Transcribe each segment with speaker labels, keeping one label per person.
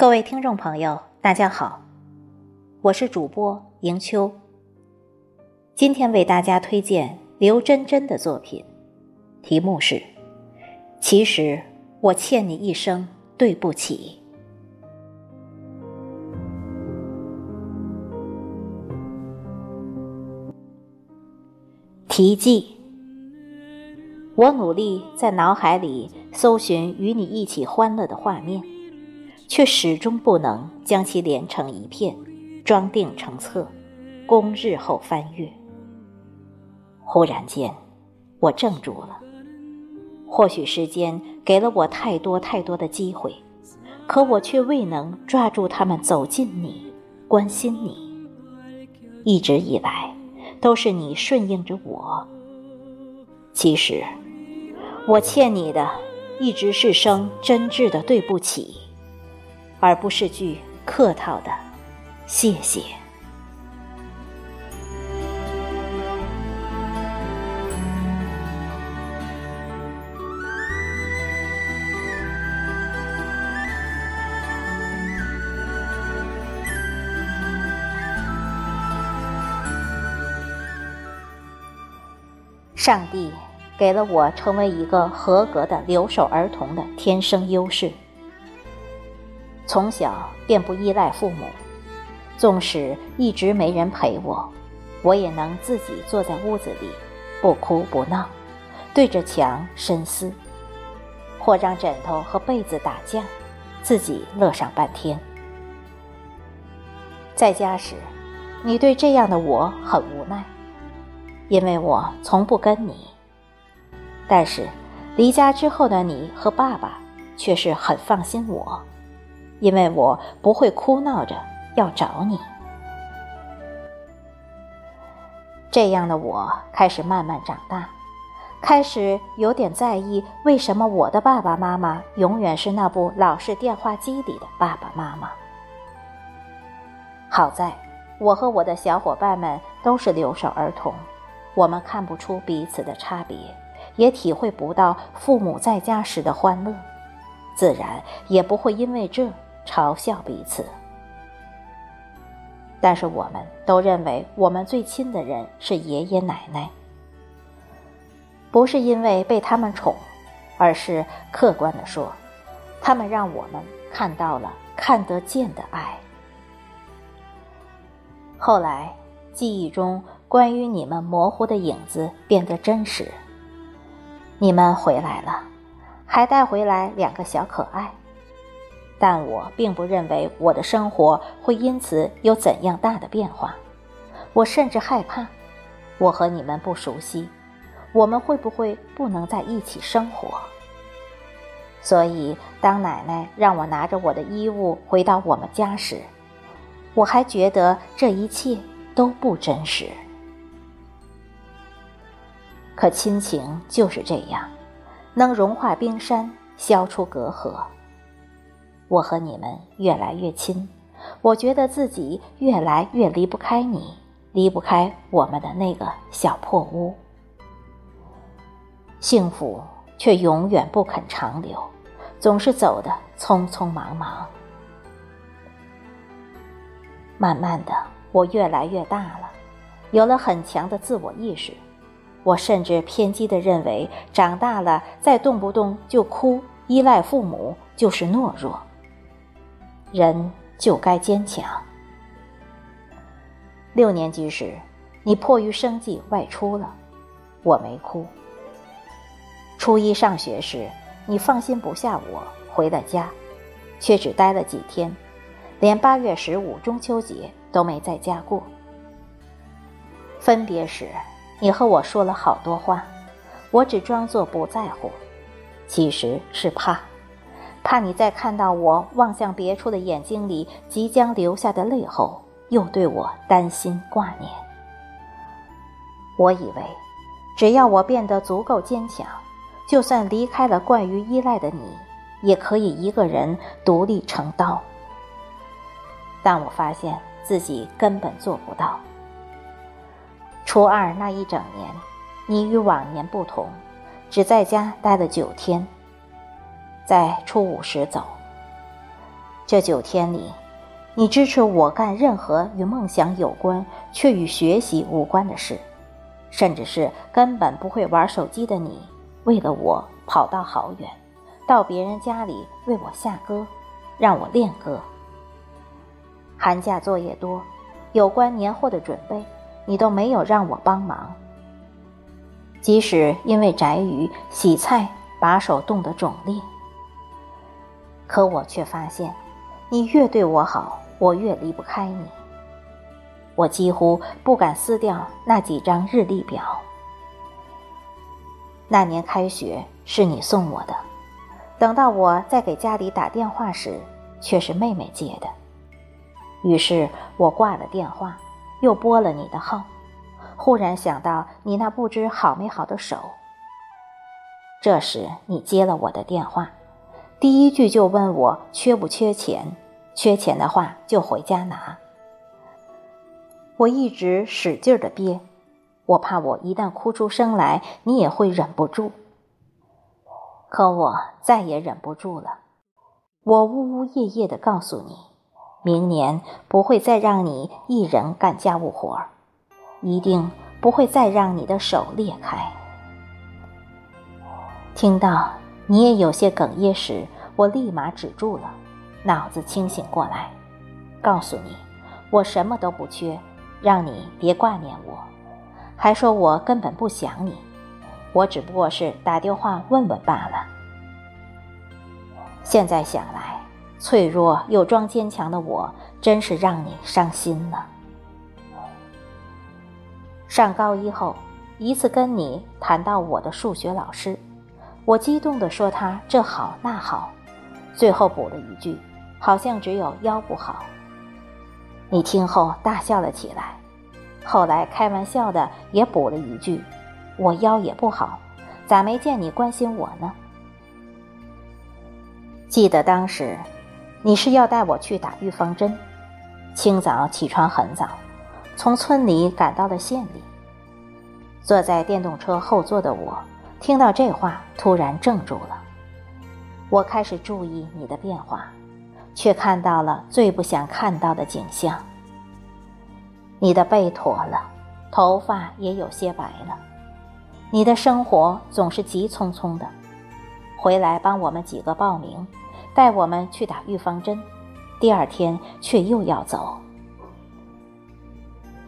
Speaker 1: 各位听众朋友，大家好，我是主播迎秋。今天为大家推荐刘真真的作品，题目是《其实我欠你一声对不起》。题记：我努力在脑海里搜寻与你一起欢乐的画面。却始终不能将其连成一片，装订成册，供日后翻阅。忽然间，我怔住了。或许时间给了我太多太多的机会，可我却未能抓住他们，走近你，关心你。一直以来，都是你顺应着我。其实，我欠你的，一直是声真挚的对不起。而不是句客套的“谢谢”。上帝给了我成为一个合格的留守儿童的天生优势。从小便不依赖父母，纵使一直没人陪我，我也能自己坐在屋子里，不哭不闹，对着墙深思，或让枕头和被子打架，自己乐上半天。在家时，你对这样的我很无奈，因为我从不跟你；但是离家之后的你和爸爸却是很放心我。因为我不会哭闹着要找你，这样的我开始慢慢长大，开始有点在意为什么我的爸爸妈妈永远是那部老式电话机里的爸爸妈妈。好在我和我的小伙伴们都是留守儿童，我们看不出彼此的差别，也体会不到父母在家时的欢乐，自然也不会因为这。嘲笑彼此，但是我们都认为我们最亲的人是爷爷奶奶，不是因为被他们宠，而是客观的说，他们让我们看到了看得见的爱。后来，记忆中关于你们模糊的影子变得真实，你们回来了，还带回来两个小可爱。但我并不认为我的生活会因此有怎样大的变化，我甚至害怕，我和你们不熟悉，我们会不会不能在一起生活？所以，当奶奶让我拿着我的衣物回到我们家时，我还觉得这一切都不真实。可亲情就是这样，能融化冰山，消除隔阂。我和你们越来越亲，我觉得自己越来越离不开你，离不开我们的那个小破屋。幸福却永远不肯长留，总是走得匆匆忙忙。慢慢的，我越来越大了，有了很强的自我意识。我甚至偏激的认为，长大了再动不动就哭、依赖父母就是懦弱。人就该坚强。六年级时，你迫于生计外出了，我没哭。初一上学时，你放心不下我，回了家，却只待了几天，连八月十五中秋节都没在家过。分别时，你和我说了好多话，我只装作不在乎，其实是怕。怕你在看到我望向别处的眼睛里即将流下的泪后，又对我担心挂念。我以为，只要我变得足够坚强，就算离开了惯于依赖的你，也可以一个人独立成刀。但我发现自己根本做不到。初二那一整年，你与往年不同，只在家待了九天。在初五时走，这九天里，你支持我干任何与梦想有关却与学习无关的事，甚至是根本不会玩手机的你，为了我跑到好远，到别人家里为我下歌，让我练歌。寒假作业多，有关年货的准备，你都没有让我帮忙。即使因为宅鱼洗菜把手冻得肿裂，可我却发现，你越对我好，我越离不开你。我几乎不敢撕掉那几张日历表。那年开学是你送我的，等到我在给家里打电话时，却是妹妹接的。于是我挂了电话，又拨了你的号，忽然想到你那不知好没好的手。这时你接了我的电话，第一句就问我缺不缺钱，缺钱的话就回家拿。我一直使劲的憋，我怕我一旦哭出声来，你也会忍不住。可我再也忍不住了，我呜呜咽咽的告诉你。明年不会再让你一人干家务活儿，一定不会再让你的手裂开。听到你也有些哽咽时，我立马止住了，脑子清醒过来，告诉你，我什么都不缺，让你别挂念我，还说我根本不想你，我只不过是打电话问问罢了。现在想来。脆弱又装坚强的我，真是让你伤心了。上高一后，一次跟你谈到我的数学老师，我激动地说他这好那好，最后补了一句，好像只有腰不好。你听后大笑了起来，后来开玩笑的也补了一句，我腰也不好，咋没见你关心我呢？记得当时。你是要带我去打预防针？清早起床很早，从村里赶到了县里。坐在电动车后座的我，听到这话，突然怔住了。我开始注意你的变化，却看到了最不想看到的景象。你的背驼了，头发也有些白了。你的生活总是急匆匆的，回来帮我们几个报名。带我们去打预防针，第二天却又要走。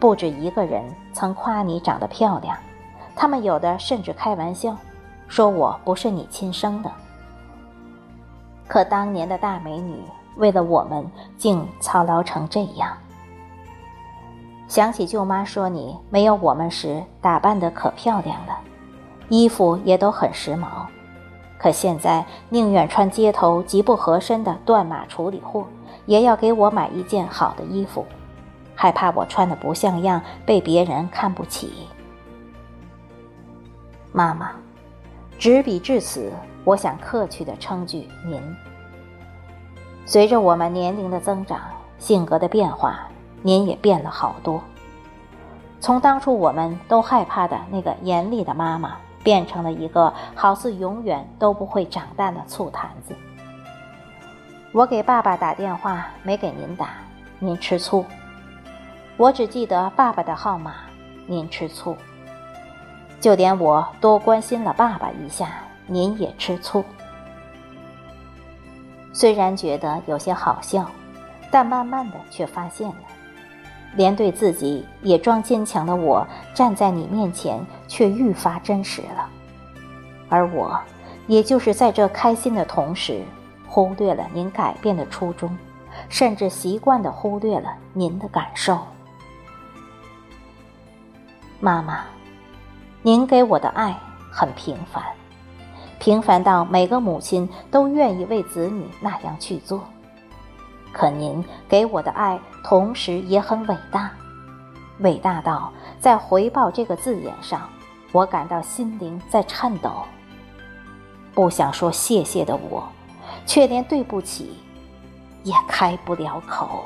Speaker 1: 不止一个人曾夸你长得漂亮，他们有的甚至开玩笑，说我不是你亲生的。可当年的大美女，为了我们竟操劳成这样。想起舅妈说你没有我们时打扮的可漂亮了，衣服也都很时髦。可现在宁愿穿街头极不合身的断码处理货，也要给我买一件好的衣服，害怕我穿的不像样被别人看不起。妈妈，执笔至此，我想客气的称句您。随着我们年龄的增长，性格的变化，您也变了好多。从当初我们都害怕的那个严厉的妈妈。变成了一个好似永远都不会长大的醋坛子。我给爸爸打电话，没给您打，您吃醋。我只记得爸爸的号码，您吃醋。就连我多关心了爸爸一下，您也吃醋。虽然觉得有些好笑，但慢慢的却发现了。连对自己也装坚强的我，站在你面前却愈发真实了。而我，也就是在这开心的同时，忽略了您改变的初衷，甚至习惯的忽略了您的感受。妈妈，您给我的爱很平凡，平凡到每个母亲都愿意为子女那样去做。可您给我的爱，同时也很伟大，伟大到在“回报”这个字眼上，我感到心灵在颤抖。不想说谢谢的我，却连对不起也开不了口。